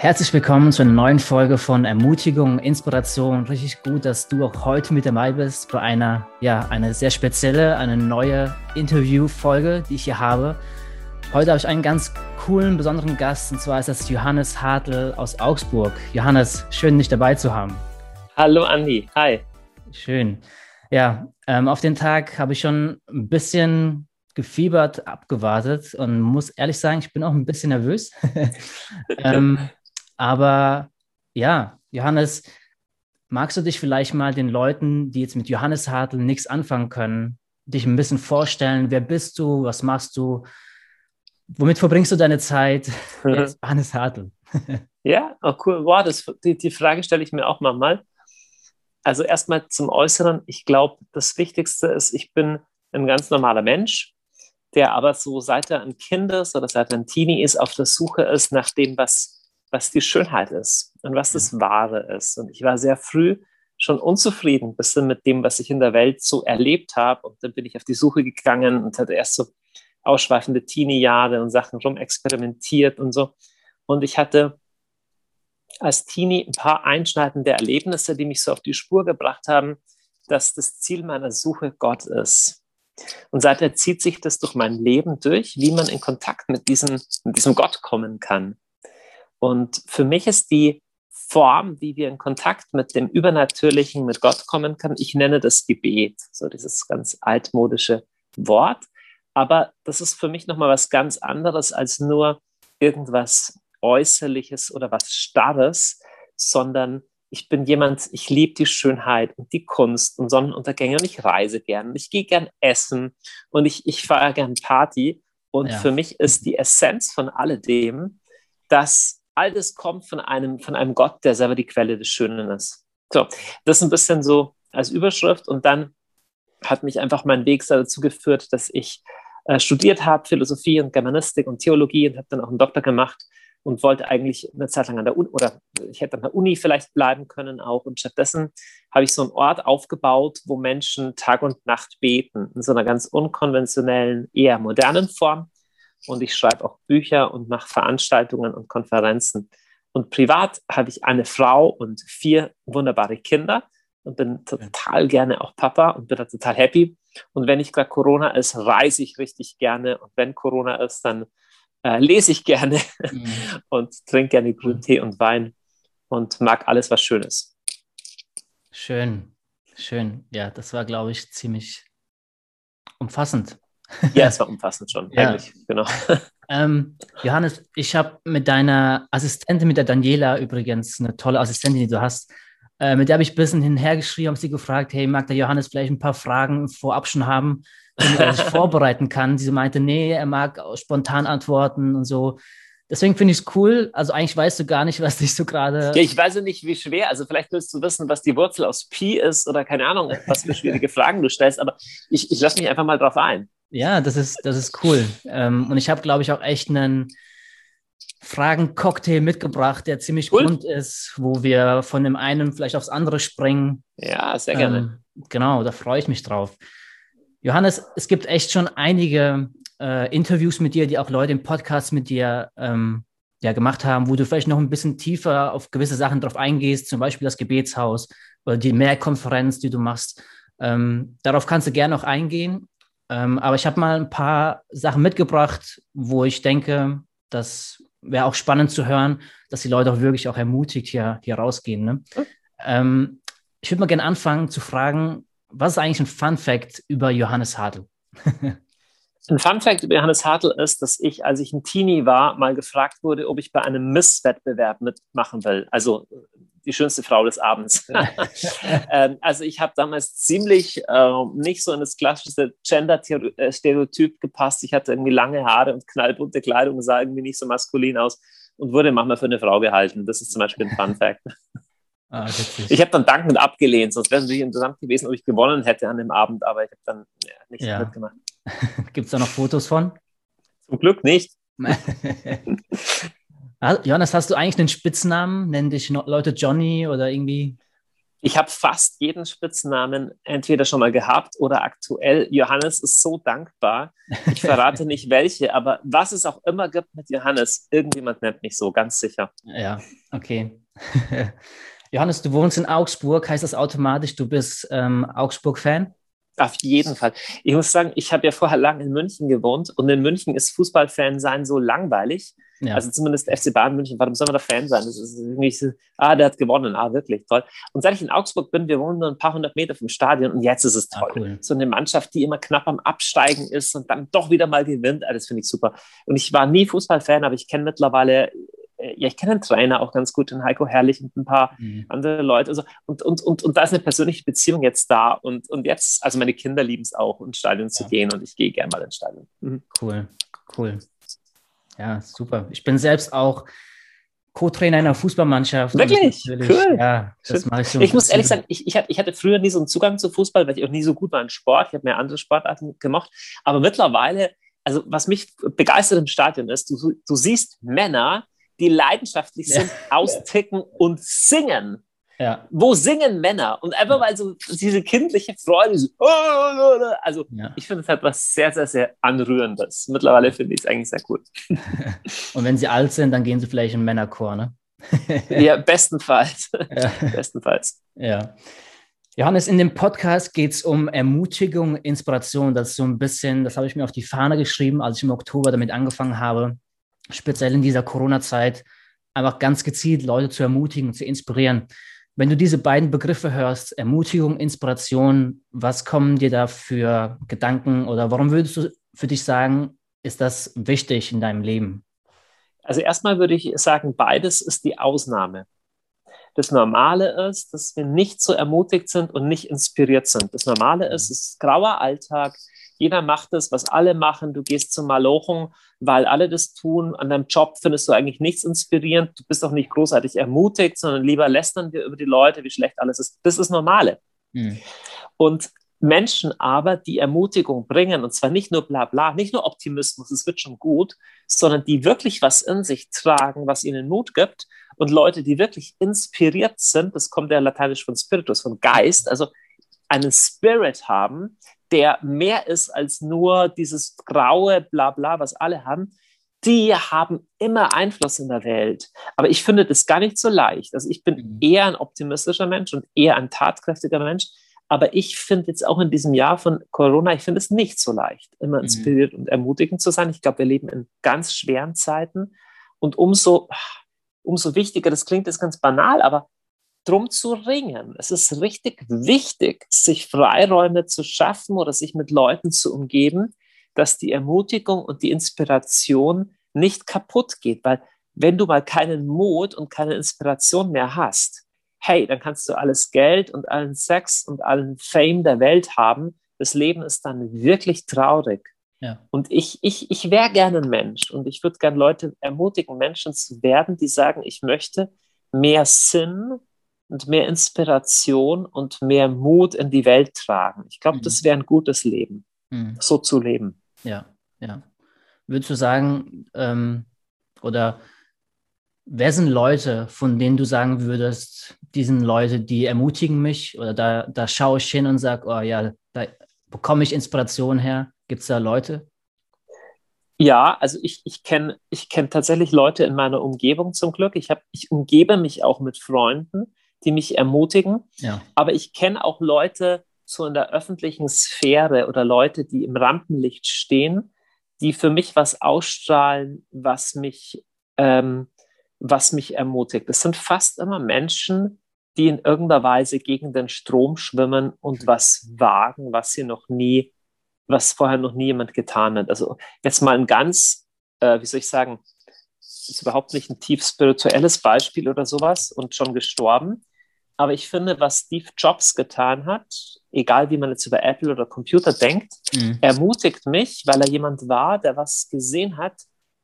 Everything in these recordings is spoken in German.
Herzlich willkommen zu einer neuen Folge von Ermutigung, Inspiration. Richtig gut, dass du auch heute mit dabei bist bei einer, ja, eine sehr spezielle, eine neue Interviewfolge, die ich hier habe. Heute habe ich einen ganz coolen, besonderen Gast und zwar ist das Johannes Hartl aus Augsburg. Johannes, schön, dich dabei zu haben. Hallo Andi, hi. Schön. Ja, ähm, auf den Tag habe ich schon ein bisschen gefiebert, abgewartet und muss ehrlich sagen, ich bin auch ein bisschen nervös. ähm, aber ja, Johannes, magst du dich vielleicht mal den Leuten, die jetzt mit Johannes Hartl nichts anfangen können, dich ein bisschen vorstellen? Wer bist du? Was machst du? Womit verbringst du deine Zeit? Jetzt Johannes Hartl. ja, oh cool. Wow, das, die, die Frage stelle ich mir auch mal. Also erstmal zum Äußeren. Ich glaube, das Wichtigste ist, ich bin ein ganz normaler Mensch, der aber so seit er ein Kind ist oder seit er ein Teenie ist, auf der Suche ist nach dem, was was die Schönheit ist und was das Wahre ist. Und ich war sehr früh schon unzufrieden, bisschen mit dem, was ich in der Welt so erlebt habe. Und dann bin ich auf die Suche gegangen und hatte erst so ausschweifende Teenie-Jahre und Sachen rumexperimentiert und so. Und ich hatte als Teenie ein paar einschneidende Erlebnisse, die mich so auf die Spur gebracht haben, dass das Ziel meiner Suche Gott ist. Und seither zieht sich das durch mein Leben durch, wie man in Kontakt mit diesem, mit diesem Gott kommen kann. Und für mich ist die Form, wie wir in Kontakt mit dem Übernatürlichen, mit Gott kommen können, ich nenne das Gebet, so dieses ganz altmodische Wort. Aber das ist für mich nochmal was ganz anderes als nur irgendwas Äußerliches oder was Starres, sondern ich bin jemand, ich liebe die Schönheit und die Kunst und Sonnenuntergänge und ich reise gern, ich gehe gern essen und ich, ich feiere gern Party. Und ja. für mich ist die Essenz von alledem, dass all das kommt von einem, von einem Gott, der selber die Quelle des Schönen ist. So, das ist ein bisschen so als Überschrift. Und dann hat mich einfach mein Weg dazu geführt, dass ich äh, studiert habe, Philosophie und Germanistik und Theologie und habe dann auch einen Doktor gemacht und wollte eigentlich eine Zeit lang an der Uni oder ich hätte an der Uni vielleicht bleiben können auch. Und stattdessen habe ich so einen Ort aufgebaut, wo Menschen Tag und Nacht beten in so einer ganz unkonventionellen, eher modernen Form und ich schreibe auch Bücher und mache Veranstaltungen und Konferenzen. Und privat habe ich eine Frau und vier wunderbare Kinder und bin total gerne auch Papa und bin da total happy. Und wenn nicht gerade Corona ist, reise ich richtig gerne. Und wenn Corona ist, dann äh, lese ich gerne mhm. und trinke gerne grünen Tee und Wein und mag alles, was schön ist. Schön, schön. Ja, das war, glaube ich, ziemlich umfassend. Ja, es war umfassend schon, ja. eigentlich, genau. Ähm, Johannes, ich habe mit deiner Assistentin, mit der Daniela übrigens, eine tolle Assistentin, die du hast, äh, mit der habe ich ein bisschen hinhergeschrieben, habe sie gefragt, hey, mag der Johannes vielleicht ein paar Fragen vorab schon haben, damit er sich vorbereiten kann? Sie meinte, nee, er mag spontan antworten und so. Deswegen finde ich es cool. Also eigentlich weißt du gar nicht, was dich so gerade. Ja, ich weiß ja nicht, wie schwer. Also vielleicht willst du wissen, was die Wurzel aus Pi ist oder keine Ahnung, was für schwierige Fragen du stellst. Aber ich, ich lasse mich einfach mal drauf ein. Ja, das ist, das ist cool. Ähm, und ich habe, glaube ich, auch echt einen Fragen-Cocktail mitgebracht, der ziemlich cool. rund ist, wo wir von dem einen vielleicht aufs andere springen. Ja, sehr gerne. Ähm, genau, da freue ich mich drauf. Johannes, es gibt echt schon einige äh, Interviews mit dir, die auch Leute im Podcast mit dir ähm, ja, gemacht haben, wo du vielleicht noch ein bisschen tiefer auf gewisse Sachen drauf eingehst, zum Beispiel das Gebetshaus oder die Mehrkonferenz, die du machst. Ähm, darauf kannst du gerne noch eingehen. Ähm, aber ich habe mal ein paar Sachen mitgebracht, wo ich denke, das wäre auch spannend zu hören, dass die Leute auch wirklich auch ermutigt hier, hier rausgehen. Ne? Mhm. Ähm, ich würde mal gerne anfangen zu fragen, was ist eigentlich ein Fun Fact über Johannes Hartl? Ein Fun Fact über Johannes Hartl ist, dass ich, als ich ein Teenie war, mal gefragt wurde, ob ich bei einem Miss-Wettbewerb mitmachen will. Also die schönste Frau des Abends. ähm, also ich habe damals ziemlich äh, nicht so in das klassische Gender-Stereotyp gepasst. Ich hatte irgendwie lange Haare und knallbunte Kleidung, sah irgendwie nicht so maskulin aus und wurde manchmal für eine Frau gehalten. Das ist zum Beispiel ein Fun Fact. Ah, ich habe dann dankend abgelehnt, sonst wäre es natürlich interessant gewesen, ob ich gewonnen hätte an dem Abend, aber ich habe dann ja, nicht ja. mitgemacht. Gibt es da noch Fotos von? Zum Glück nicht. Johannes, hast du eigentlich einen Spitznamen? Nennen dich Leute Johnny oder irgendwie? Ich habe fast jeden Spitznamen entweder schon mal gehabt oder aktuell. Johannes ist so dankbar. Ich verrate nicht welche, aber was es auch immer gibt mit Johannes, irgendjemand nennt mich so, ganz sicher. Ja, okay. Johannes, du wohnst in Augsburg, heißt das automatisch, du bist ähm, Augsburg-Fan? Auf jeden Fall. Ich muss sagen, ich habe ja vorher lange in München gewohnt und in München ist Fußballfan sein so langweilig. Ja. Also zumindest FC Bayern München, warum soll man da Fan sein? Das ist irgendwie so, ah, der hat gewonnen, ah, wirklich toll. Und seit ich in Augsburg bin, wir wohnen nur ein paar hundert Meter vom Stadion und jetzt ist es ah, toll. Ah, cool. So eine Mannschaft, die immer knapp am Absteigen ist und dann doch wieder mal gewinnt, ah, das finde ich super. Und ich war nie Fußballfan, aber ich kenne mittlerweile äh, ja, ich kenne den Trainer auch ganz gut, den Heiko Herrlich und ein paar mhm. andere Leute. Also, und, und, und, und da ist eine persönliche Beziehung jetzt da. Und, und jetzt, also meine Kinder lieben es auch, ins Stadion zu ja. gehen und ich gehe gerne mal ins Stadion. Mhm. Cool, cool. Ja, super. Ich bin selbst auch Co-Trainer einer Fußballmannschaft. Wirklich? Cool. Ja, das mache ich so. Ich muss ehrlich sagen, ich, ich, hatte, früher nie so einen Zugang zu Fußball, weil ich auch nie so gut war in Sport. Ich habe mehr andere Sportarten gemacht. Aber mittlerweile, also was mich begeistert im Stadion ist, du, du siehst Männer, die leidenschaftlich sind, ja. austicken und singen. Ja. Wo singen Männer? Und einfach mal so diese kindliche Freude. So, oh, oh, oh, also ja. ich finde es halt was sehr, sehr, sehr Anrührendes. Mittlerweile finde ich es eigentlich sehr gut. und wenn sie alt sind, dann gehen sie vielleicht in Männerchor, ne? ja, bestenfalls. Ja. bestenfalls. Ja. Johannes, in dem Podcast geht es um Ermutigung, Inspiration. Das ist so ein bisschen, das habe ich mir auf die Fahne geschrieben, als ich im Oktober damit angefangen habe, speziell in dieser Corona-Zeit, einfach ganz gezielt Leute zu ermutigen, zu inspirieren. Wenn du diese beiden Begriffe hörst, Ermutigung, Inspiration, was kommen dir da für Gedanken oder warum würdest du für dich sagen, ist das wichtig in deinem Leben? Also erstmal würde ich sagen, beides ist die Ausnahme. Das Normale ist, dass wir nicht so ermutigt sind und nicht inspiriert sind. Das Normale ist, es ist grauer Alltag, jeder macht das, was alle machen. Du gehst zum Malochen, weil alle das tun. An deinem Job findest du eigentlich nichts inspirierend. Du bist auch nicht großartig ermutigt, sondern lieber lästern wir über die Leute, wie schlecht alles ist. Das ist Normale. Mhm. Und Menschen aber, die Ermutigung bringen, und zwar nicht nur bla bla, nicht nur Optimismus, es wird schon gut, sondern die wirklich was in sich tragen, was ihnen Mut gibt. Und Leute, die wirklich inspiriert sind, das kommt ja lateinisch von Spiritus, von Geist, also einen Spirit haben, der mehr ist als nur dieses graue Blabla, was alle haben, die haben immer Einfluss in der Welt. Aber ich finde das gar nicht so leicht. Also ich bin mhm. eher ein optimistischer Mensch und eher ein tatkräftiger Mensch. Aber ich finde jetzt auch in diesem Jahr von Corona, ich finde es nicht so leicht, immer mhm. inspiriert mhm. und ermutigend zu sein. Ich glaube, wir leben in ganz schweren Zeiten. Und umso, umso wichtiger, das klingt jetzt ganz banal, aber drum zu ringen. Es ist richtig wichtig, sich Freiräume zu schaffen oder sich mit Leuten zu umgeben, dass die Ermutigung und die Inspiration nicht kaputt geht, weil wenn du mal keinen Mut und keine Inspiration mehr hast, hey, dann kannst du alles Geld und allen Sex und allen Fame der Welt haben. Das Leben ist dann wirklich traurig. Ja. Und ich, ich, ich wäre gerne ein Mensch und ich würde gerne Leute ermutigen, Menschen zu werden, die sagen, ich möchte mehr Sinn und mehr Inspiration und mehr Mut in die Welt tragen. Ich glaube, mhm. das wäre ein gutes Leben, mhm. so zu leben. Ja, ja. Würdest du sagen, ähm, oder wer sind Leute, von denen du sagen würdest, die sind Leute, die ermutigen mich oder da, da schaue ich hin und sage, oh ja, da bekomme ich Inspiration her? Gibt es da Leute? Ja, also ich, ich kenne ich kenn tatsächlich Leute in meiner Umgebung zum Glück. Ich, hab, ich umgebe mich auch mit Freunden, die mich ermutigen. Ja. Aber ich kenne auch Leute so in der öffentlichen Sphäre oder Leute, die im Rampenlicht stehen, die für mich was ausstrahlen, was mich, ähm, was mich ermutigt. Es sind fast immer Menschen, die in irgendeiner Weise gegen den Strom schwimmen und was wagen, was sie noch nie, was vorher noch nie jemand getan hat. Also jetzt mal ein ganz, äh, wie soll ich sagen, ist überhaupt nicht ein tief spirituelles Beispiel oder sowas und schon gestorben. Aber ich finde, was Steve Jobs getan hat, egal wie man jetzt über Apple oder Computer denkt, mhm. ermutigt mich, weil er jemand war, der was gesehen hat,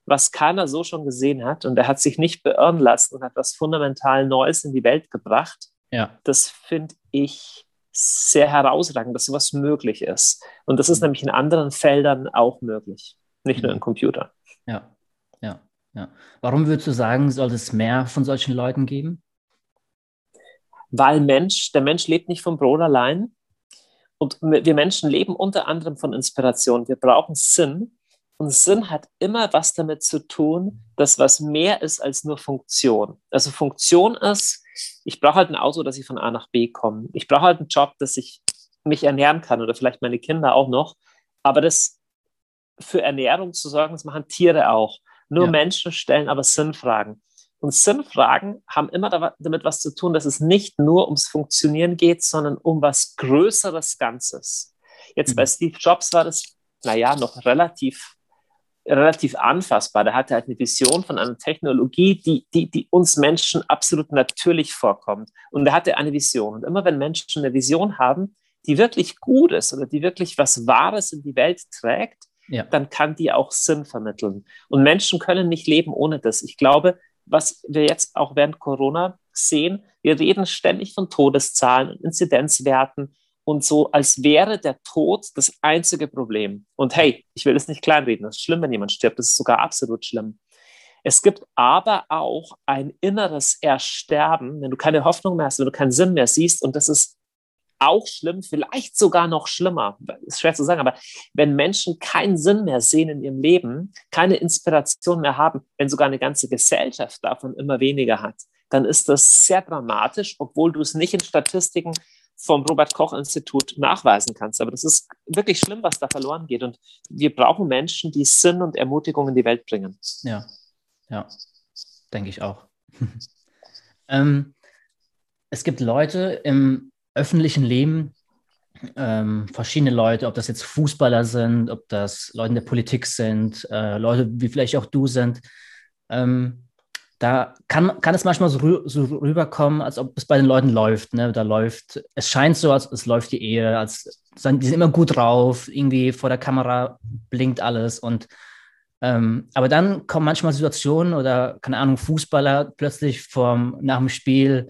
was keiner so schon gesehen hat. Und er hat sich nicht beirren lassen und hat was fundamental Neues in die Welt gebracht. Ja. Das finde ich sehr herausragend, dass sowas möglich ist. Und das ist mhm. nämlich in anderen Feldern auch möglich, nicht mhm. nur im Computer. Ja, ja, ja. Warum würdest du sagen, soll es mehr von solchen Leuten geben? weil Mensch, der Mensch lebt nicht vom Brot allein. Und wir Menschen leben unter anderem von Inspiration. Wir brauchen Sinn. Und Sinn hat immer was damit zu tun, dass was mehr ist als nur Funktion. Also Funktion ist, ich brauche halt ein Auto, dass ich von A nach B komme. Ich brauche halt einen Job, dass ich mich ernähren kann oder vielleicht meine Kinder auch noch. Aber das für Ernährung zu sorgen, das machen Tiere auch. Nur ja. Menschen stellen aber Sinnfragen. Und Sinnfragen haben immer damit was zu tun, dass es nicht nur ums Funktionieren geht, sondern um was Größeres Ganzes. Jetzt mhm. bei Steve Jobs war das, naja, noch relativ, relativ anfassbar. Der hatte halt eine Vision von einer Technologie, die, die, die uns Menschen absolut natürlich vorkommt. Und er hatte eine Vision. Und immer wenn Menschen eine Vision haben, die wirklich gut ist oder die wirklich was Wahres in die Welt trägt, ja. dann kann die auch Sinn vermitteln. Und Menschen können nicht leben ohne das. Ich glaube, was wir jetzt auch während Corona sehen, wir reden ständig von Todeszahlen und Inzidenzwerten und so, als wäre der Tod das einzige Problem. Und hey, ich will es nicht kleinreden, das ist schlimm, wenn jemand stirbt, das ist sogar absolut schlimm. Es gibt aber auch ein inneres Ersterben, wenn du keine Hoffnung mehr hast, wenn du keinen Sinn mehr siehst, und das ist auch schlimm, vielleicht sogar noch schlimmer, ist schwer zu sagen, aber wenn Menschen keinen Sinn mehr sehen in ihrem Leben, keine Inspiration mehr haben, wenn sogar eine ganze Gesellschaft davon immer weniger hat, dann ist das sehr dramatisch, obwohl du es nicht in Statistiken vom Robert Koch Institut nachweisen kannst. Aber das ist wirklich schlimm, was da verloren geht. Und wir brauchen Menschen, die Sinn und Ermutigung in die Welt bringen. Ja, ja, denke ich auch. ähm, es gibt Leute im öffentlichen Leben ähm, verschiedene Leute, ob das jetzt Fußballer sind, ob das Leute in der Politik sind, äh, Leute wie vielleicht auch du sind. Ähm, da kann, kann es manchmal so, rü so, rüberkommen, als ob es bei den Leuten läuft. Ne? Da läuft, es scheint so, als es läuft die Ehe, als die sind immer gut drauf, irgendwie vor der Kamera blinkt alles und ähm, aber dann kommen manchmal Situationen oder, keine Ahnung, Fußballer plötzlich vom, nach dem Spiel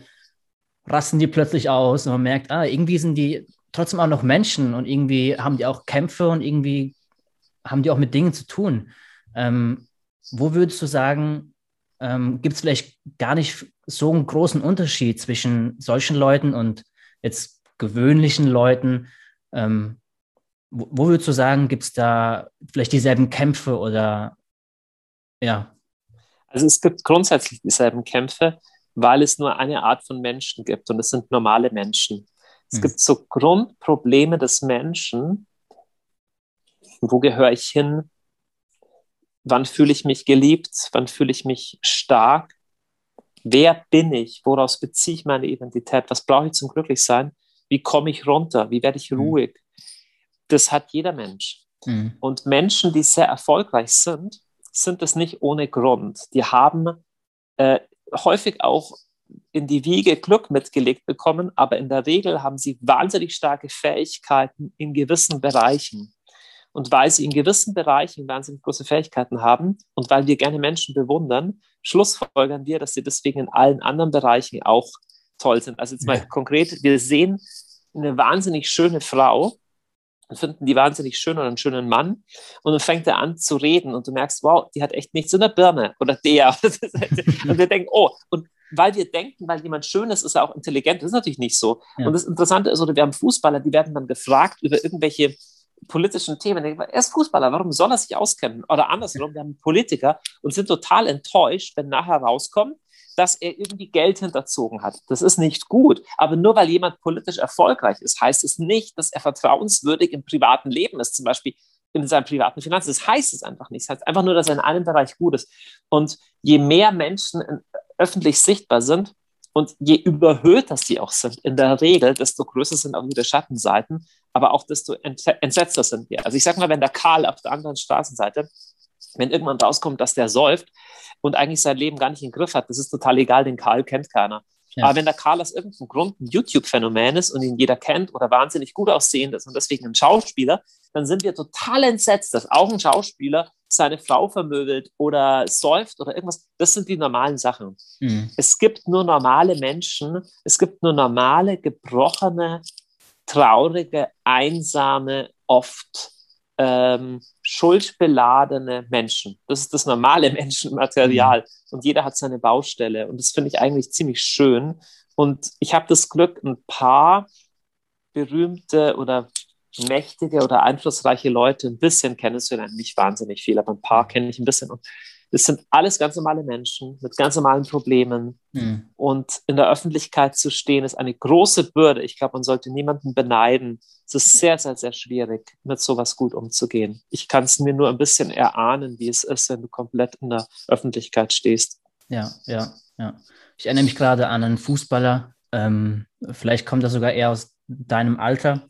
rasten die plötzlich aus und man merkt, ah, irgendwie sind die trotzdem auch noch Menschen und irgendwie haben die auch Kämpfe und irgendwie haben die auch mit Dingen zu tun. Ähm, wo würdest du sagen, ähm, gibt es vielleicht gar nicht so einen großen Unterschied zwischen solchen Leuten und jetzt gewöhnlichen Leuten? Ähm, wo, wo, würdest du sagen, gibt es da vielleicht dieselben Kämpfe oder ja? Also es gibt grundsätzlich dieselben Kämpfe weil es nur eine Art von Menschen gibt und es sind normale Menschen. Es mhm. gibt so Grundprobleme des Menschen. Wo gehöre ich hin? Wann fühle ich mich geliebt? Wann fühle ich mich stark? Wer bin ich? Woraus beziehe ich meine Identität? Was brauche ich zum Glücklichsein? Wie komme ich runter? Wie werde ich mhm. ruhig? Das hat jeder Mensch. Mhm. Und Menschen, die sehr erfolgreich sind, sind es nicht ohne Grund. Die haben äh, häufig auch in die Wiege Glück mitgelegt bekommen, aber in der Regel haben sie wahnsinnig starke Fähigkeiten in gewissen Bereichen. Und weil sie in gewissen Bereichen wahnsinnig große Fähigkeiten haben und weil wir gerne Menschen bewundern, schlussfolgern wir, dass sie deswegen in allen anderen Bereichen auch toll sind. Also jetzt mal ja. konkret, wir sehen eine wahnsinnig schöne Frau, und finden die wahnsinnig schön oder einen schönen Mann. Und dann fängt er an zu reden und du merkst, wow, die hat echt nichts in der Birne oder der. und wir denken, oh, und weil wir denken, weil jemand schön ist, ist er auch intelligent. Das ist natürlich nicht so. Ja. Und das Interessante ist, oder wir haben Fußballer, die werden dann gefragt über irgendwelche politischen Themen. Er ist Fußballer, warum soll er sich auskennen? Oder andersrum, wir haben Politiker und sind total enttäuscht, wenn nachher rauskommt, dass er irgendwie Geld hinterzogen hat. Das ist nicht gut. Aber nur weil jemand politisch erfolgreich ist, heißt es nicht, dass er vertrauenswürdig im privaten Leben ist, zum Beispiel in seinen privaten Finanzen. Das heißt es einfach nicht. Das heißt einfach nur, dass er in einem Bereich gut ist. Und je mehr Menschen öffentlich sichtbar sind und je überhöhter sie auch sind, in der Regel, desto größer sind auch wieder Schattenseiten, aber auch desto entsetzter sind wir. Also ich sage mal, wenn der Karl auf der anderen Straßenseite wenn irgendwann rauskommt, dass der säuft und eigentlich sein Leben gar nicht im Griff hat, das ist total egal, den Karl kennt keiner. Ja. Aber wenn der Karl aus irgendeinem Grund ein YouTube-Phänomen ist und ihn jeder kennt oder wahnsinnig gut aussehend ist und deswegen ein Schauspieler, dann sind wir total entsetzt, dass auch ein Schauspieler seine Frau vermöbelt oder säuft oder irgendwas. Das sind die normalen Sachen. Mhm. Es gibt nur normale Menschen, es gibt nur normale, gebrochene, traurige, einsame, oft ähm, schuldbeladene Menschen. Das ist das normale Menschenmaterial. Mhm. Und jeder hat seine Baustelle. Und das finde ich eigentlich ziemlich schön. Und ich habe das Glück, ein paar berühmte oder mächtige oder einflussreiche Leute ein bisschen kennenzulernen. Nicht wahnsinnig viel, aber ein paar kenne ich ein bisschen. Und das sind alles ganz normale Menschen mit ganz normalen Problemen. Mhm. Und in der Öffentlichkeit zu stehen, ist eine große Bürde. Ich glaube, man sollte niemanden beneiden. Es ist sehr, sehr, sehr schwierig, mit sowas gut umzugehen. Ich kann es mir nur ein bisschen erahnen, wie es ist, wenn du komplett in der Öffentlichkeit stehst. Ja, ja, ja. Ich erinnere mich gerade an einen Fußballer, ähm, vielleicht kommt das sogar eher aus deinem Alter,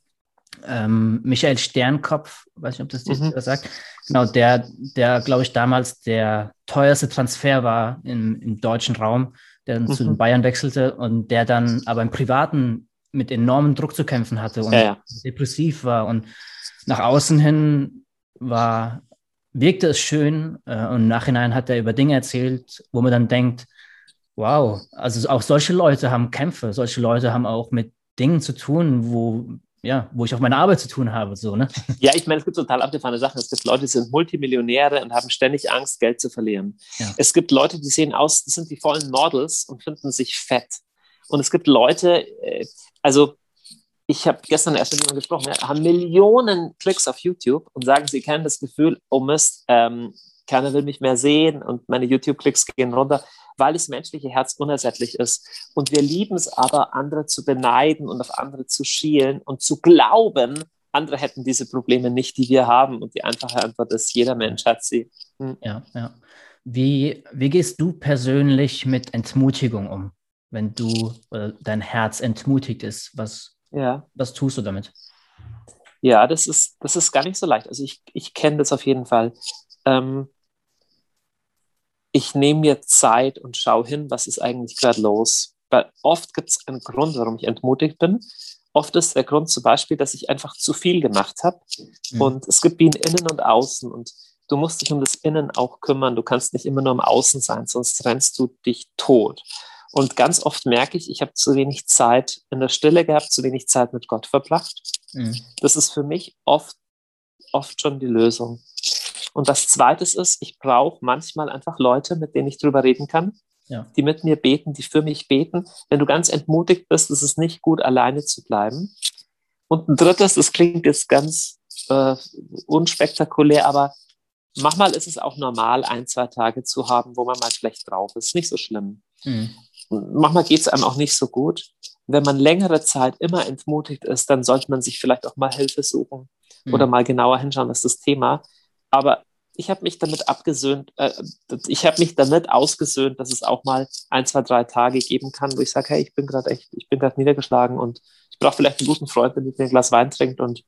ähm, Michael Sternkopf, weiß nicht, ob das dir mhm. sagt, genau, der, der, glaube ich, damals der teuerste Transfer war im, im deutschen Raum, der mhm. zu den Bayern wechselte und der dann aber im Privaten mit enormem Druck zu kämpfen hatte und ja, ja. depressiv war und nach außen hin war, wirkte es schön äh, und im Nachhinein hat er über Dinge erzählt, wo man dann denkt, wow, also auch solche Leute haben Kämpfe, solche Leute haben auch mit Dingen zu tun, wo ja, wo ich auch meine Arbeit zu tun habe. So, ne? Ja, ich meine, es gibt total abgefahrene Sachen. Es gibt Leute, die sind Multimillionäre und haben ständig Angst, Geld zu verlieren. Ja. Es gibt Leute, die sehen aus, das sind die vollen Models und finden sich fett. Und es gibt Leute, äh, also ich habe gestern erst mit jemandem gesprochen, haben Millionen Klicks auf YouTube und sagen, sie kennen das Gefühl, oh Mist, ähm, keiner will mich mehr sehen und meine YouTube-Klicks gehen runter weil das menschliche Herz unersättlich ist. Und wir lieben es aber, andere zu beneiden und auf andere zu schielen und zu glauben, andere hätten diese Probleme nicht, die wir haben. Und die einfache Antwort ist, jeder Mensch hat sie. Hm. Ja, ja. Wie, wie gehst du persönlich mit Entmutigung um, wenn du äh, dein Herz entmutigt ist? Was, ja. was tust du damit? Ja, das ist, das ist gar nicht so leicht. Also ich, ich kenne das auf jeden Fall. Ähm, ich nehme mir Zeit und schaue hin, was ist eigentlich gerade los. Weil oft gibt es einen Grund, warum ich entmutigt bin. Oft ist der Grund zum Beispiel, dass ich einfach zu viel gemacht habe. Mhm. Und es gibt wie ein Innen und Außen. Und du musst dich um das Innen auch kümmern. Du kannst nicht immer nur im Außen sein, sonst rennst du dich tot. Und ganz oft merke ich, ich habe zu wenig Zeit in der Stille gehabt, zu wenig Zeit mit Gott verbracht. Mhm. Das ist für mich oft, oft schon die Lösung. Und das Zweite ist, ich brauche manchmal einfach Leute, mit denen ich drüber reden kann, ja. die mit mir beten, die für mich beten. Wenn du ganz entmutigt bist, ist es nicht gut, alleine zu bleiben. Und ein drittes, das klingt jetzt ganz äh, unspektakulär, aber manchmal ist es auch normal, ein, zwei Tage zu haben, wo man mal schlecht drauf ist. Nicht so schlimm. Mhm. Manchmal geht es einem auch nicht so gut. Wenn man längere Zeit immer entmutigt ist, dann sollte man sich vielleicht auch mal Hilfe suchen mhm. oder mal genauer hinschauen, was das Thema aber ich habe mich damit abgesöhnt, äh, ich habe mich damit ausgesöhnt, dass es auch mal ein, zwei, drei Tage geben kann, wo ich sage, hey, ich bin gerade echt, ich bin gerade niedergeschlagen und ich brauche vielleicht einen guten Freund, der mit mir ein Glas Wein trinkt und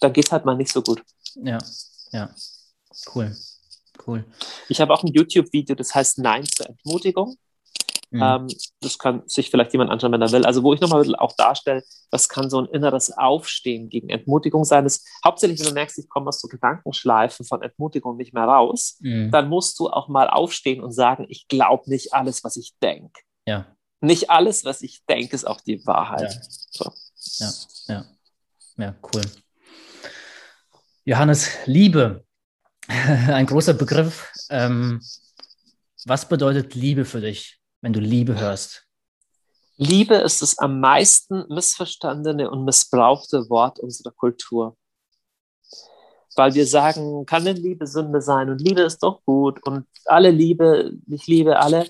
da geht es halt mal nicht so gut. Ja, ja, cool, cool. Ich habe auch ein YouTube-Video, das heißt Nein zur Entmutigung. Mhm. Ähm, das kann sich vielleicht jemand anschauen, wenn er will. Also, wo ich nochmal auch darstelle, was kann so ein inneres Aufstehen gegen Entmutigung sein. Das, hauptsächlich, wenn du merkst, ich komme aus so Gedankenschleifen von Entmutigung nicht mehr raus, mhm. dann musst du auch mal aufstehen und sagen, ich glaube nicht alles, was ich denke. Ja. Nicht alles, was ich denke, ist auch die Wahrheit. Ja. So. ja, ja. Ja, cool. Johannes, Liebe, ein großer Begriff. Ähm, was bedeutet Liebe für dich? Wenn du Liebe hörst? Liebe ist das am meisten missverstandene und missbrauchte Wort unserer Kultur. Weil wir sagen, kann denn Liebe Sünde sein und Liebe ist doch gut und alle Liebe, ich liebe alle.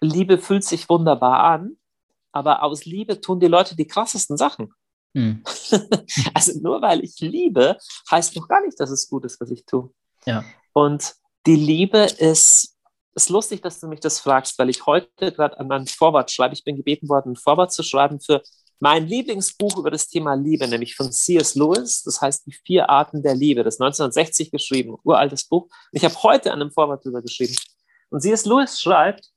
Liebe fühlt sich wunderbar an, aber aus Liebe tun die Leute die krassesten Sachen. Hm. also nur weil ich liebe, heißt noch gar nicht, dass es gut ist, was ich tue. Ja. Und die Liebe ist ist lustig, dass du mich das fragst, weil ich heute gerade an meinem Vorwort schreibe. Ich bin gebeten worden, ein Vorwort zu schreiben für mein Lieblingsbuch über das Thema Liebe, nämlich von C.S. Lewis. Das heißt Die vier Arten der Liebe. Das ist 1960 geschrieben, uraltes Buch. Und ich habe heute an einem Vorwort drüber geschrieben. Und C.S. Lewis schreibt,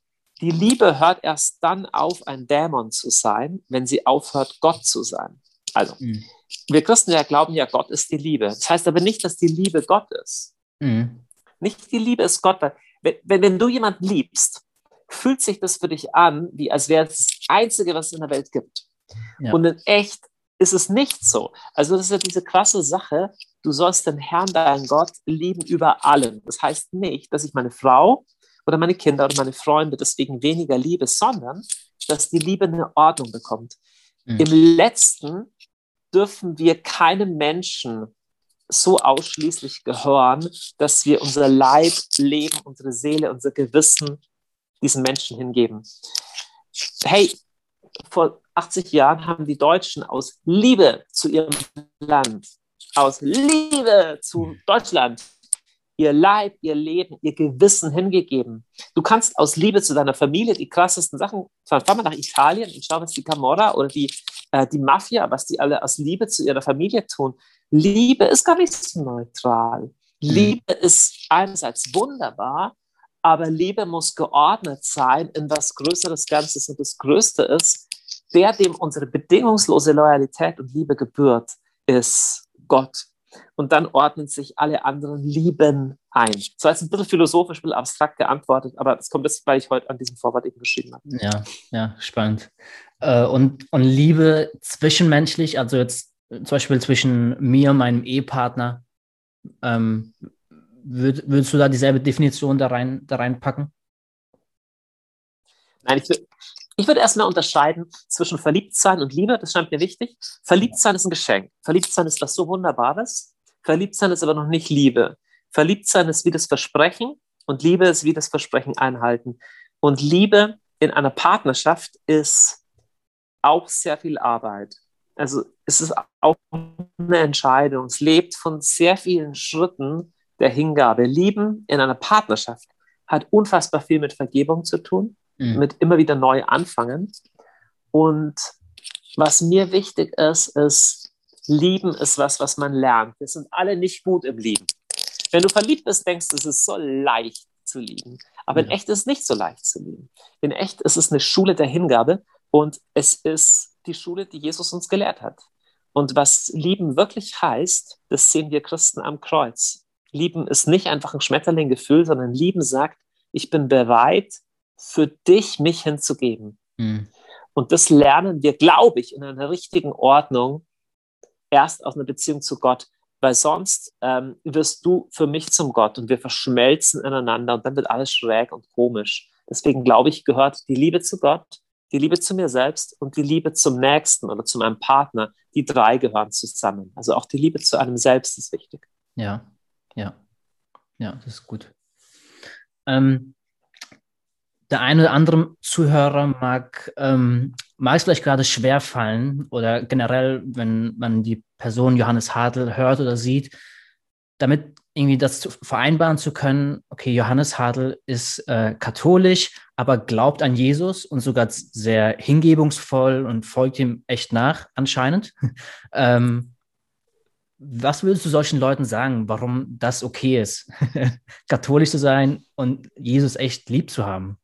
die Liebe hört erst dann auf, ein Dämon zu sein, wenn sie aufhört, Gott zu sein. Also, mhm. wir Christen ja glauben ja, Gott ist die Liebe. Das heißt aber nicht, dass die Liebe Gott ist. Mhm. Nicht die Liebe ist Gott, weil wenn, wenn du jemanden liebst, fühlt sich das für dich an, wie als wäre es das Einzige, was es in der Welt gibt. Ja. Und in echt ist es nicht so. Also das ist ja diese krasse Sache, du sollst den Herrn, deinen Gott, lieben über allen. Das heißt nicht, dass ich meine Frau oder meine Kinder oder meine Freunde deswegen weniger liebe, sondern dass die Liebe eine Ordnung bekommt. Mhm. Im letzten dürfen wir keinem Menschen so ausschließlich gehören, dass wir unser Leib, Leben, unsere Seele, unser Gewissen diesen Menschen hingeben. Hey, vor 80 Jahren haben die Deutschen aus Liebe zu ihrem Land, aus Liebe zu Deutschland, ihr Leib, ihr Leben, ihr Gewissen hingegeben. Du kannst aus Liebe zu deiner Familie die krassesten Sachen, fahr, fahr mal nach Italien und schau, was die Camorra oder die, äh, die Mafia, was die alle aus Liebe zu ihrer Familie tun. Liebe ist gar nicht so neutral. Mhm. Liebe ist einerseits wunderbar, aber Liebe muss geordnet sein in was Größeres Ganzes und das Größte ist, der, dem unsere bedingungslose Loyalität und Liebe gebührt, ist Gott. Und dann ordnen sich alle anderen Lieben ein. Das war jetzt ein bisschen philosophisch, ein bisschen abstrakt geantwortet, aber das kommt jetzt, weil ich heute an diesem Vorwort eben geschrieben habe. Ja, ja, spannend. Äh, und, und Liebe zwischenmenschlich, also jetzt zum Beispiel zwischen mir und meinem Ehepartner, ähm, würd, würdest du da dieselbe Definition da, rein, da reinpacken? Nein, ich, ich würde erstmal unterscheiden zwischen Verliebtsein und Liebe. Das scheint mir wichtig. Verliebtsein ist ein Geschenk. Verliebtsein ist was so Wunderbares. Verliebtsein ist aber noch nicht Liebe. Verliebtsein ist wie das Versprechen und Liebe ist wie das Versprechen einhalten. Und Liebe in einer Partnerschaft ist auch sehr viel Arbeit. Also es ist auch eine Entscheidung. Es lebt von sehr vielen Schritten der Hingabe. Lieben in einer Partnerschaft hat unfassbar viel mit Vergebung zu tun mhm. mit immer wieder neu anfangen. Und was mir wichtig ist, ist, Lieben ist was, was man lernt. Wir sind alle nicht gut im Lieben. Wenn du verliebt bist, denkst du, es ist so leicht zu lieben. Aber in echt ist es nicht so leicht zu lieben. In echt ist es eine Schule der Hingabe und es ist die Schule, die Jesus uns gelehrt hat. Und was Lieben wirklich heißt, das sehen wir Christen am Kreuz. Lieben ist nicht einfach ein Schmetterlinggefühl, sondern Lieben sagt, ich bin bereit, für dich mich hinzugeben. Mhm. Und das lernen wir, glaube ich, in einer richtigen Ordnung erst aus einer Beziehung zu Gott, weil sonst ähm, wirst du für mich zum Gott und wir verschmelzen ineinander und dann wird alles schräg und komisch. Deswegen glaube ich, gehört die Liebe zu Gott, die Liebe zu mir selbst und die Liebe zum Nächsten oder zu meinem Partner. Die drei gehören zusammen. Also auch die Liebe zu einem selbst ist wichtig. Ja, ja, ja, das ist gut. Ähm, der eine oder andere Zuhörer mag, ähm, mag es vielleicht gerade schwer fallen oder generell, wenn man die Person Johannes Hartl hört oder sieht, damit irgendwie das zu vereinbaren zu können, okay, Johannes Hartl ist äh, katholisch, aber glaubt an Jesus und sogar sehr hingebungsvoll und folgt ihm echt nach, anscheinend. ähm, was würdest du solchen Leuten sagen, warum das okay ist, katholisch zu sein und Jesus echt lieb zu haben?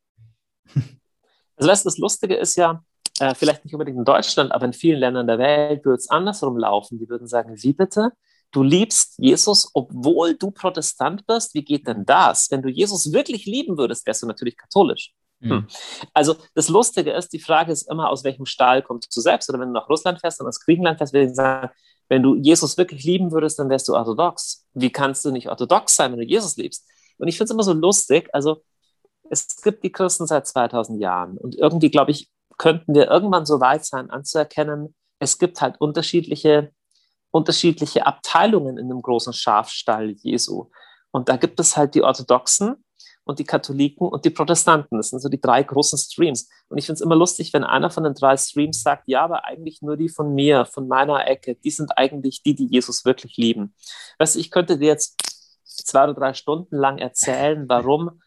Also weißt du, das Lustige ist ja, äh, vielleicht nicht unbedingt in Deutschland, aber in vielen Ländern der Welt würde es andersrum laufen. Die würden sagen, wie bitte? Du liebst Jesus, obwohl du Protestant bist? Wie geht denn das? Wenn du Jesus wirklich lieben würdest, wärst du natürlich katholisch. Hm. hm. Also das Lustige ist, die Frage ist immer, aus welchem Stall kommst du selbst? Oder wenn du nach Russland fährst und aus Griechenland fährst, würde ich sagen, wenn du Jesus wirklich lieben würdest, dann wärst du orthodox. Wie kannst du nicht orthodox sein, wenn du Jesus liebst? Und ich finde es immer so lustig, also es gibt die Christen seit 2000 Jahren und irgendwie, glaube ich, könnten wir irgendwann so weit sein, anzuerkennen, es gibt halt unterschiedliche, unterschiedliche Abteilungen in dem großen Schafstall Jesu. Und da gibt es halt die Orthodoxen und die Katholiken und die Protestanten. Das sind so die drei großen Streams. Und ich finde es immer lustig, wenn einer von den drei Streams sagt, ja, aber eigentlich nur die von mir, von meiner Ecke, die sind eigentlich die, die Jesus wirklich lieben. Weißt du, ich könnte dir jetzt zwei oder drei Stunden lang erzählen, warum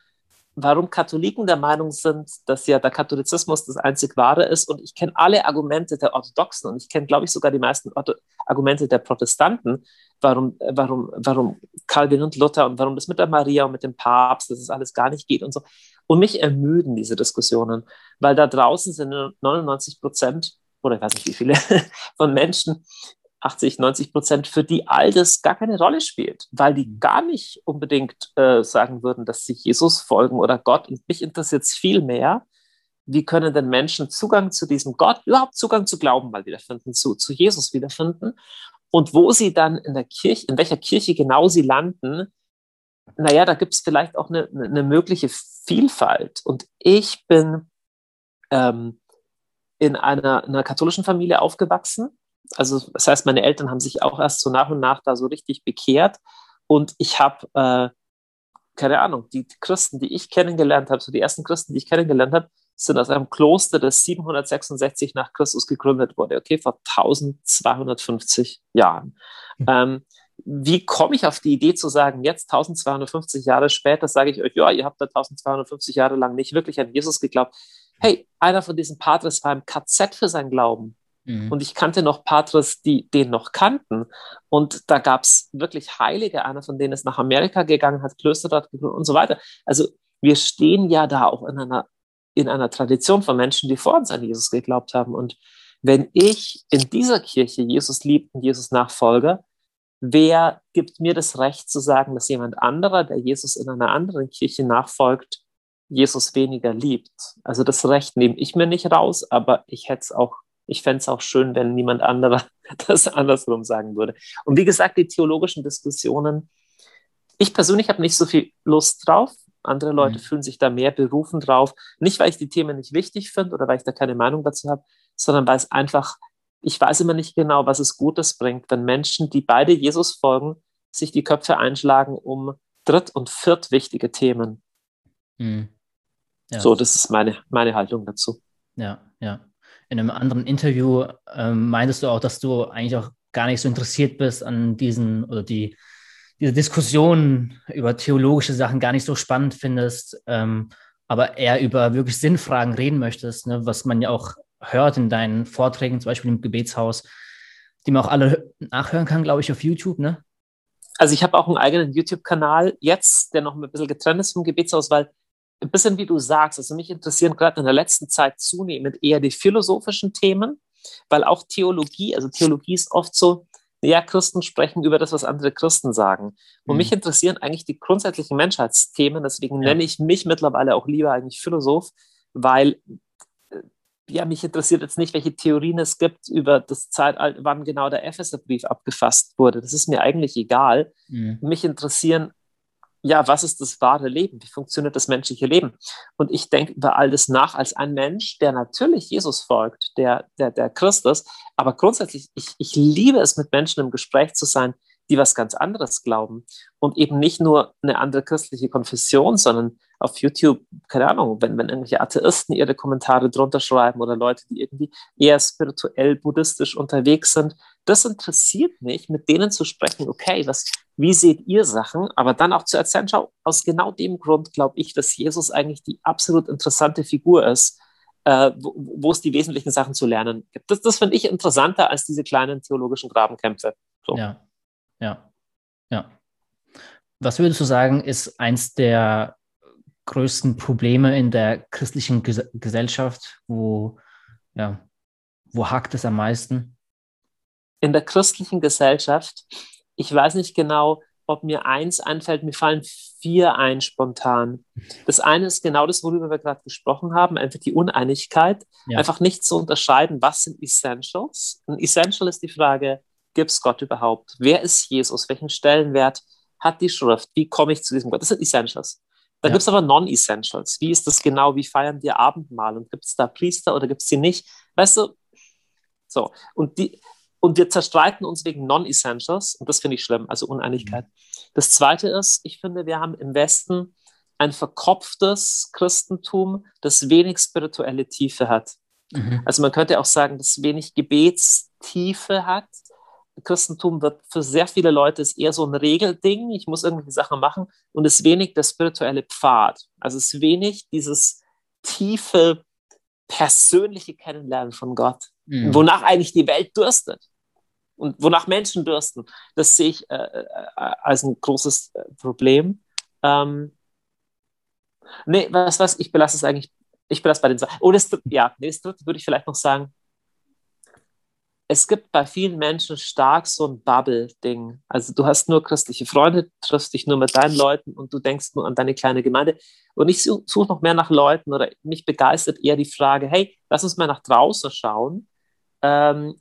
warum Katholiken der Meinung sind, dass ja der Katholizismus das einzig wahre ist. Und ich kenne alle Argumente der Orthodoxen und ich kenne, glaube ich, sogar die meisten Ortho Argumente der Protestanten, warum, warum, warum Calvin und Luther und warum das mit der Maria und mit dem Papst, dass es alles gar nicht geht und so. Und mich ermüden diese Diskussionen, weil da draußen sind 99 Prozent oder ich weiß nicht wie viele von Menschen, 80, 90 Prozent, für die all das gar keine Rolle spielt, weil die mhm. gar nicht unbedingt äh, sagen würden, dass sie Jesus folgen oder Gott. Und mich interessiert es viel mehr, wie können denn Menschen Zugang zu diesem Gott, überhaupt Zugang zu Glauben mal wiederfinden, zu, zu Jesus wiederfinden. Und wo sie dann in der Kirche, in welcher Kirche genau sie landen, naja, da gibt es vielleicht auch eine, eine mögliche Vielfalt. Und ich bin ähm, in einer, einer katholischen Familie aufgewachsen. Also das heißt, meine Eltern haben sich auch erst so nach und nach da so richtig bekehrt. Und ich habe, äh, keine Ahnung, die Christen, die ich kennengelernt habe, so die ersten Christen, die ich kennengelernt habe, sind aus einem Kloster, das 766 nach Christus gegründet wurde, okay, vor 1250 Jahren. Mhm. Ähm, wie komme ich auf die Idee zu sagen, jetzt 1250 Jahre später sage ich euch, ja, ihr habt da 1250 Jahre lang nicht wirklich an Jesus geglaubt. Hey, einer von diesen Patres war im KZ für sein Glauben. Mhm. Und ich kannte noch Patres, die den noch kannten. Und da gab es wirklich Heilige. Einer von denen ist nach Amerika gegangen, hat Klöster dort gegründet und so weiter. Also wir stehen ja da auch in einer in einer Tradition von Menschen, die vor uns an Jesus geglaubt haben. Und wenn ich in dieser Kirche Jesus liebt und Jesus nachfolge, wer gibt mir das Recht zu sagen, dass jemand anderer, der Jesus in einer anderen Kirche nachfolgt, Jesus weniger liebt? Also das Recht nehme ich mir nicht raus, aber ich hätte es auch, ich fände es auch schön, wenn niemand anderer das andersrum sagen würde. Und wie gesagt, die theologischen Diskussionen, ich persönlich habe nicht so viel Lust drauf, andere Leute mhm. fühlen sich da mehr berufen drauf. Nicht, weil ich die Themen nicht wichtig finde oder weil ich da keine Meinung dazu habe, sondern weil es einfach, ich weiß immer nicht genau, was es Gutes bringt, wenn Menschen, die beide Jesus folgen, sich die Köpfe einschlagen um dritt- und viertwichtige Themen. Mhm. Ja. So, das ist meine, meine Haltung dazu. Ja, ja. In einem anderen Interview ähm, meintest du auch, dass du eigentlich auch gar nicht so interessiert bist an diesen oder die diese Diskussion über theologische Sachen gar nicht so spannend findest, ähm, aber eher über wirklich Sinnfragen reden möchtest, ne, was man ja auch hört in deinen Vorträgen, zum Beispiel im Gebetshaus, die man auch alle nachhören kann, glaube ich, auf YouTube, ne? Also ich habe auch einen eigenen YouTube-Kanal jetzt, der noch ein bisschen getrennt ist vom Gebetshaus, weil ein bisschen wie du sagst, also mich interessieren gerade in der letzten Zeit zunehmend eher die philosophischen Themen, weil auch Theologie, also Theologie ist oft so, ja, Christen sprechen über das, was andere Christen sagen. Und mhm. mich interessieren eigentlich die grundsätzlichen Menschheitsthemen, deswegen ja. nenne ich mich mittlerweile auch lieber eigentlich Philosoph, weil äh, ja, mich interessiert jetzt nicht, welche Theorien es gibt über das Zeitalter, wann genau der Epheserbrief abgefasst wurde. Das ist mir eigentlich egal. Mhm. Mich interessieren ja, was ist das wahre Leben? Wie funktioniert das menschliche Leben? Und ich denke über all das nach als ein Mensch, der natürlich Jesus folgt, der, der, der Christ ist. Aber grundsätzlich, ich, ich liebe es, mit Menschen im Gespräch zu sein, die was ganz anderes glauben und eben nicht nur eine andere christliche Konfession, sondern auf YouTube, keine Ahnung, wenn, wenn irgendwelche Atheisten ihre Kommentare drunter schreiben oder Leute, die irgendwie eher spirituell, buddhistisch unterwegs sind, das interessiert mich, mit denen zu sprechen, okay, was, wie seht ihr Sachen, aber dann auch zu erzählen, schau, aus genau dem Grund glaube ich, dass Jesus eigentlich die absolut interessante Figur ist, äh, wo, es die wesentlichen Sachen zu lernen gibt. Das, das finde ich interessanter als diese kleinen theologischen Grabenkämpfe. So. Ja, ja, ja. Was würdest du sagen, ist eins der größten Probleme in der christlichen Ges Gesellschaft? Wo, ja, wo hakt es am meisten? In der christlichen Gesellschaft, ich weiß nicht genau, ob mir eins einfällt, mir fallen vier ein spontan. Das eine ist genau das, worüber wir gerade gesprochen haben, einfach die Uneinigkeit, ja. einfach nicht zu unterscheiden, was sind Essentials. Ein Essential ist die Frage, gibt es Gott überhaupt? Wer ist Jesus? Welchen Stellenwert hat die Schrift? Wie komme ich zu diesem Gott? Das sind Essentials. Da ja. gibt es aber Non-Essentials. Wie ist das genau? Wie feiern wir Abendmahl? Und gibt es da Priester oder gibt es die nicht? Weißt du, so. Und, die, und wir zerstreiten uns wegen Non-Essentials. Und das finde ich schlimm, also Uneinigkeit. Mhm. Das Zweite ist, ich finde, wir haben im Westen ein verkopftes Christentum, das wenig spirituelle Tiefe hat. Mhm. Also man könnte auch sagen, das wenig Gebetstiefe hat, Christentum wird für sehr viele Leute ist eher so ein Regelding. Ich muss irgendwelche Sachen machen und es ist wenig der spirituelle Pfad. Also es ist wenig dieses tiefe persönliche Kennenlernen von Gott, mhm. wonach eigentlich die Welt dürstet und wonach Menschen dürsten. Das sehe ich äh, äh, als ein großes äh, Problem. Ähm, nee, was, was, ich belasse es eigentlich, ich belasse bei den Sachen. Oh, das, ja, nee, das dritte würde ich vielleicht noch sagen, es gibt bei vielen Menschen stark so ein Bubble-Ding. Also du hast nur christliche Freunde, triffst dich nur mit deinen Leuten und du denkst nur an deine kleine Gemeinde. Und ich suche noch mehr nach Leuten oder mich begeistert eher die Frage, hey, lass uns mal nach draußen schauen. Ähm,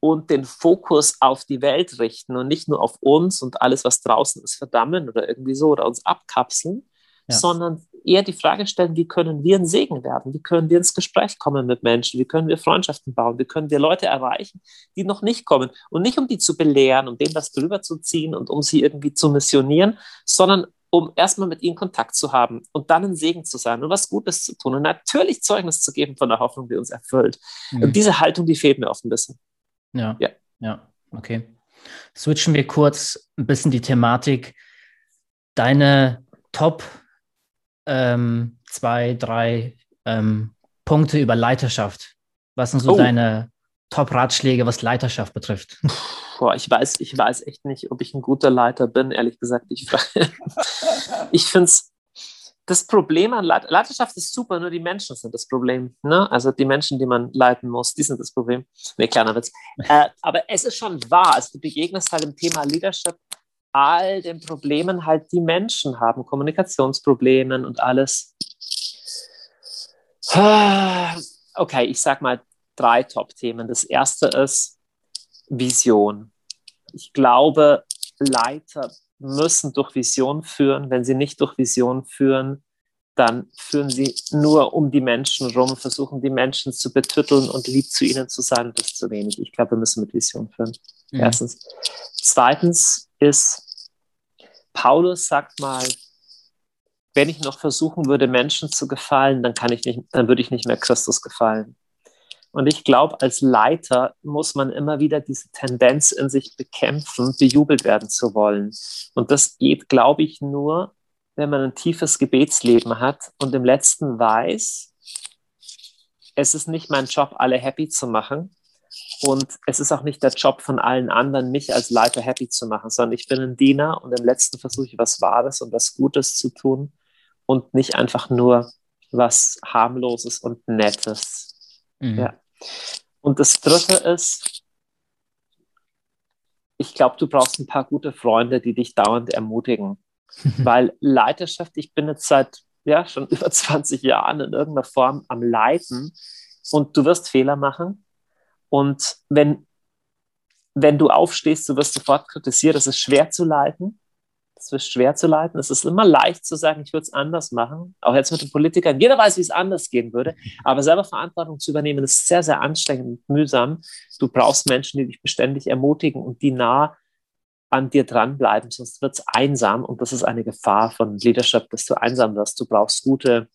und den Fokus auf die Welt richten und nicht nur auf uns und alles, was draußen ist, verdammen oder irgendwie so oder uns abkapseln, ja. sondern eher die Frage stellen, wie können wir ein Segen werden? Wie können wir ins Gespräch kommen mit Menschen? Wie können wir Freundschaften bauen? Wie können wir Leute erreichen, die noch nicht kommen? Und nicht um die zu belehren, um denen was drüber zu ziehen und um sie irgendwie zu missionieren, sondern um erstmal mit ihnen Kontakt zu haben und dann ein Segen zu sein und was Gutes zu tun und natürlich Zeugnis zu geben von der Hoffnung, die uns erfüllt. Mhm. Und diese Haltung, die fehlt mir oft ein bisschen. Ja. Ja, ja. okay. Switchen wir kurz ein bisschen die Thematik. Deine Top ähm, zwei, drei ähm, Punkte über Leiterschaft. Was sind so oh. deine Top-Ratschläge, was Leiterschaft betrifft? Boah, ich weiß, ich weiß echt nicht, ob ich ein guter Leiter bin, ehrlich gesagt. Ich, ich finde es, das Problem an Leit Leiterschaft ist super, nur die Menschen sind das Problem. Ne? Also die Menschen, die man leiten muss, die sind das Problem. Nee, kleiner Witz. Äh, aber es ist schon wahr, also du begegnest halt im Thema Leadership all den Problemen halt die Menschen haben, Kommunikationsproblemen und alles. Okay, ich sag mal drei Top-Themen. Das erste ist Vision. Ich glaube, Leiter müssen durch Vision führen. Wenn sie nicht durch Vision führen, dann führen sie nur um die Menschen rum, versuchen die Menschen zu betütteln und lieb zu ihnen zu sein. Das ist zu wenig. Ich glaube, wir müssen mit Vision führen. Mhm. Erstens. Zweitens ist, Paulus sagt mal, wenn ich noch versuchen würde, Menschen zu gefallen, dann kann ich nicht, dann würde ich nicht mehr Christus gefallen. Und ich glaube, als Leiter muss man immer wieder diese Tendenz in sich bekämpfen, bejubelt werden zu wollen. Und das geht, glaube ich, nur, wenn man ein tiefes Gebetsleben hat und im letzten weiß, es ist nicht mein Job, alle happy zu machen. Und es ist auch nicht der Job von allen anderen, mich als Leiter happy zu machen, sondern ich bin ein Diener und im letzten versuche ich was Wahres und was Gutes zu tun und nicht einfach nur was harmloses und Nettes. Mhm. Ja. Und das Dritte ist, ich glaube, du brauchst ein paar gute Freunde, die dich dauernd ermutigen. Weil Leiterschaft, ich bin jetzt seit ja, schon über 20 Jahren in irgendeiner Form am Leiten und du wirst Fehler machen. Und wenn, wenn du aufstehst, du wirst sofort kritisiert, es ist schwer zu leiten. Es wird schwer zu leiten. Es ist immer leicht zu sagen, ich würde es anders machen. Auch jetzt mit den Politikern. Jeder weiß, wie es anders gehen würde. Aber selber Verantwortung zu übernehmen, ist sehr, sehr anstrengend und mühsam. Du brauchst Menschen, die dich beständig ermutigen und die nah an dir dranbleiben, sonst wird es einsam. Und das ist eine Gefahr von Leadership, dass du einsam wirst. Du brauchst gute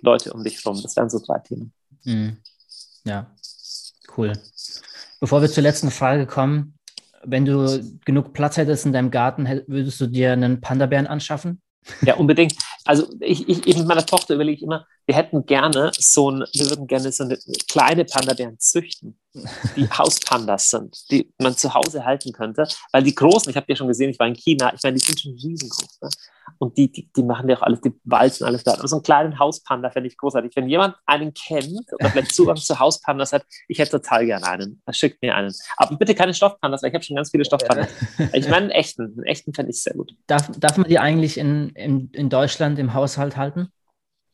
Leute um dich herum. Das wären so drei Themen. Mhm. Ja, cool. Bevor wir zur letzten Frage kommen, wenn du genug Platz hättest in deinem Garten, würdest du dir einen Panda-Bären anschaffen? Ja, unbedingt. Also ich, ich, ich mit meiner Tochter überlege ich immer, wir hätten gerne so ein, wir würden gerne so eine kleine Panda-Bären züchten, die Hauspandas sind, die man zu Hause halten könnte. Weil die großen, ich habe ja schon gesehen, ich war in China, ich meine, die sind schon riesengroß. Ne? Und die, die, die machen ja auch alles, die walzen alles da. Aber so einen kleinen Hauspanda fände ich großartig. Wenn jemand einen kennt oder vielleicht Zugang zu Hauspandas hat, ich hätte total gerne einen. Schickt mir einen. Aber bitte keine Stoffpandas, weil ich habe schon ganz viele Stoffpandas. Ich meine einen echten. Einen echten fände ich sehr gut. Darf, darf man die eigentlich in, in, in Deutschland im Haushalt halten?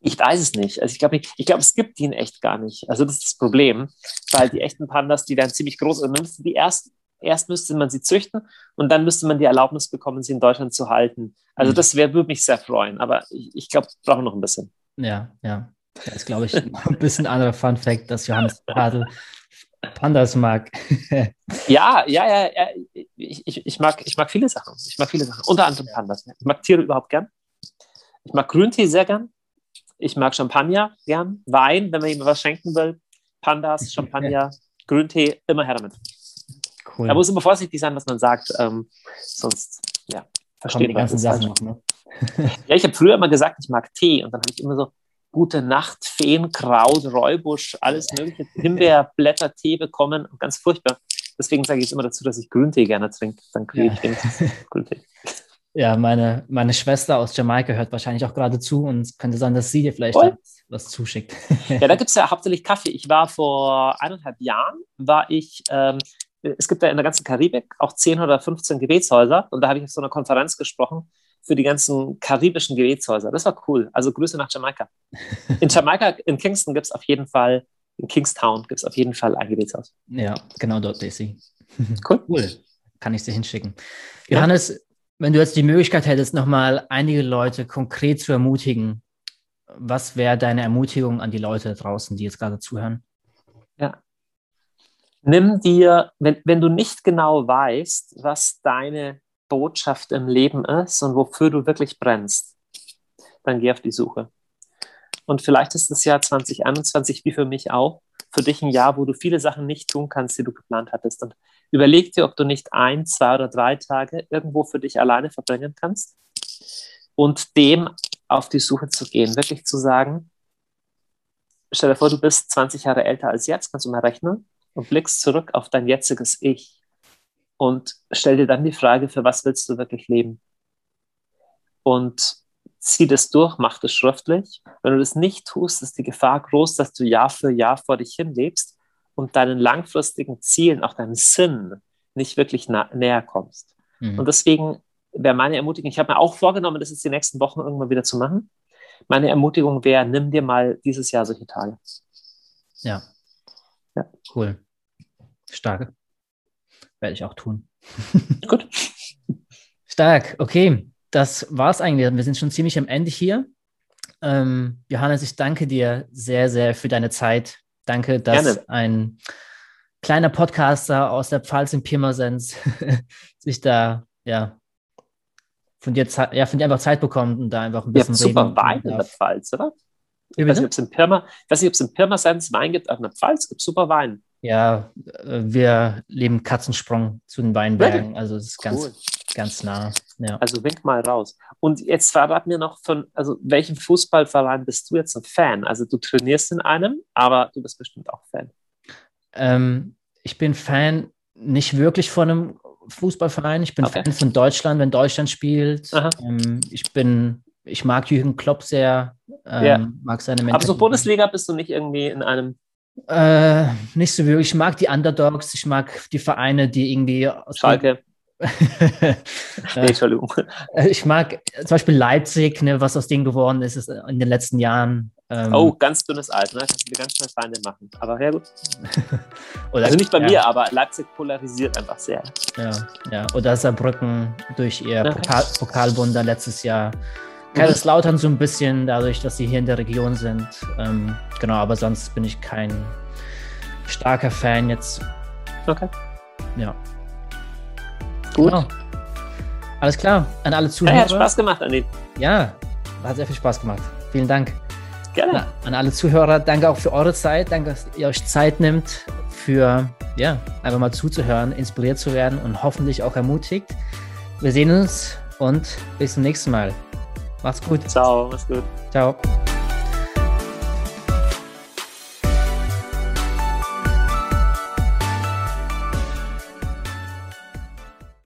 Ich weiß es nicht. Also ich glaube, ich, glaube, es gibt die in echt gar nicht. Also das ist das Problem, weil die echten Pandas, die werden ziemlich groß und dann die ersten erst müsste man sie züchten und dann müsste man die Erlaubnis bekommen, sie in Deutschland zu halten. Also mhm. das wär, würde mich sehr freuen, aber ich, ich glaube, brauchen noch ein bisschen. Ja, ja. Das ist, glaube ich, ein bisschen anderer Fun Fact, dass Johannes Adel Pandas mag. ja, ja, ja, ja. Ich, ich, ich, mag, ich mag viele Sachen. Ich mag viele Sachen. Unter anderem Pandas. Ich mag Tiere überhaupt gern. Ich mag Grüntee sehr gern. Ich mag Champagner gern. Wein, wenn man jemand was schenken will. Pandas, Champagner, Grüntee, immer her damit. Cool. Da muss immer vorsichtig sein, was man sagt, ähm, sonst ja, versteht die ganzen Sachen noch. Ne? ja, ich habe früher immer gesagt, ich mag Tee und dann habe ich immer so gute Nacht, Feenkraut, Räubusch, alles mögliche, Himbeerblätter, Tee bekommen und ganz furchtbar. Deswegen sage ich immer dazu, dass ich Grüntee gerne trinke. Dann kriege ich ja. Grüntee. Ja, meine, meine Schwester aus Jamaika hört wahrscheinlich auch gerade zu und es könnte sein, dass sie dir vielleicht was zuschickt. ja, da gibt es ja hauptsächlich Kaffee. Ich war vor eineinhalb Jahren, war ich ähm, es gibt ja in der ganzen Karibik auch 10 oder 15 Gebetshäuser und da habe ich auf so einer Konferenz gesprochen für die ganzen karibischen Gebetshäuser. Das war cool. Also Grüße nach Jamaika. In Jamaika, in Kingston gibt es auf jeden Fall, in Kingstown gibt es auf jeden Fall ein Gebetshaus. Ja, genau dort sie. Cool. cool. Kann ich dir hinschicken. Johannes, ja. Wenn du jetzt die Möglichkeit hättest, nochmal einige Leute konkret zu ermutigen, was wäre deine Ermutigung an die Leute draußen, die jetzt gerade zuhören? Ja. Nimm dir, wenn, wenn du nicht genau weißt, was deine Botschaft im Leben ist und wofür du wirklich brennst, dann geh auf die Suche. Und vielleicht ist das Jahr 2021 wie für mich auch für dich ein Jahr, wo du viele Sachen nicht tun kannst, die du geplant hattest. Und überleg dir, ob du nicht ein, zwei oder drei Tage irgendwo für dich alleine verbringen kannst und dem auf die Suche zu gehen, wirklich zu sagen, stell dir vor, du bist 20 Jahre älter als jetzt, kannst du mal rechnen und blickst zurück auf dein jetziges Ich und stell dir dann die Frage, für was willst du wirklich leben? Und zieh das durch, mach das schriftlich. Wenn du das nicht tust, ist die Gefahr groß, dass du Jahr für Jahr vor dich hin lebst und deinen langfristigen Zielen, auch deinem Sinn, nicht wirklich näher kommst. Mhm. Und deswegen wäre meine Ermutigung, ich habe mir auch vorgenommen, das jetzt die nächsten Wochen irgendwann wieder zu machen. Meine Ermutigung wäre, nimm dir mal dieses Jahr solche Tage. Ja. Ja. Cool. Stark. Werde ich auch tun. Gut. Stark. Okay. Das war's eigentlich. Wir sind schon ziemlich am Ende hier. Ähm, Johannes, ich danke dir sehr, sehr für deine Zeit. Danke, dass Gerne. ein kleiner Podcaster aus der Pfalz in Pirmasens sich da ja von dir, ja, von dir einfach Zeit bekommt und da einfach ein bisschen. Ja, super Wein in der Pfalz, oder? Ich weiß nicht, ob es in Pirma, weiß nicht, ob es in Pirmasens Wein gibt, aber in der Pfalz gibt es super Wein. Ja, äh, wir leben Katzensprung zu den Weinbergen, also es ist cool. ganz, ganz nah. Ja. Also wink mal raus. Und jetzt verrat mir noch von, also welchem Fußballverein bist du jetzt ein Fan? Also du trainierst in einem, aber du bist bestimmt auch Fan. Ähm, ich bin Fan nicht wirklich von einem Fußballverein. Ich bin okay. Fan von Deutschland, wenn Deutschland spielt. Ähm, ich bin, ich mag Jürgen Klopp sehr, ähm, ja. mag seine Mentalität. Aber so Bundesliga bist du nicht irgendwie in einem äh, nicht so wirklich. Ich mag die Underdogs, ich mag die Vereine, die irgendwie. Schalke. nee, Entschuldigung. Äh, ich mag zum Beispiel Leipzig, ne, was aus denen geworden ist, ist in den letzten Jahren. Ähm, oh, ganz dünnes Eis, ne? Kannst du ganz schnell Feinde machen. Aber ja, gut. Oder, also nicht bei ja. mir, aber Leipzig polarisiert einfach sehr. Ja, ja. Oder Saarbrücken durch ihr okay. Pokal Pokalwunder letztes Jahr. Kaiserslautern so ein bisschen, dadurch, dass sie hier in der Region sind. Ähm, genau, aber sonst bin ich kein starker Fan jetzt. Okay. Ja. Gut. Genau. Alles klar. An alle Zuhörer. Ja, hat Spaß gemacht, Anni. Ja, hat sehr viel Spaß gemacht. Vielen Dank. Gerne. Na, an alle Zuhörer, danke auch für eure Zeit. Danke, dass ihr euch Zeit nimmt, für ja, einfach mal zuzuhören, inspiriert zu werden und hoffentlich auch ermutigt. Wir sehen uns und bis zum nächsten Mal. Macht's gut. Ciao, mach's gut. Ciao.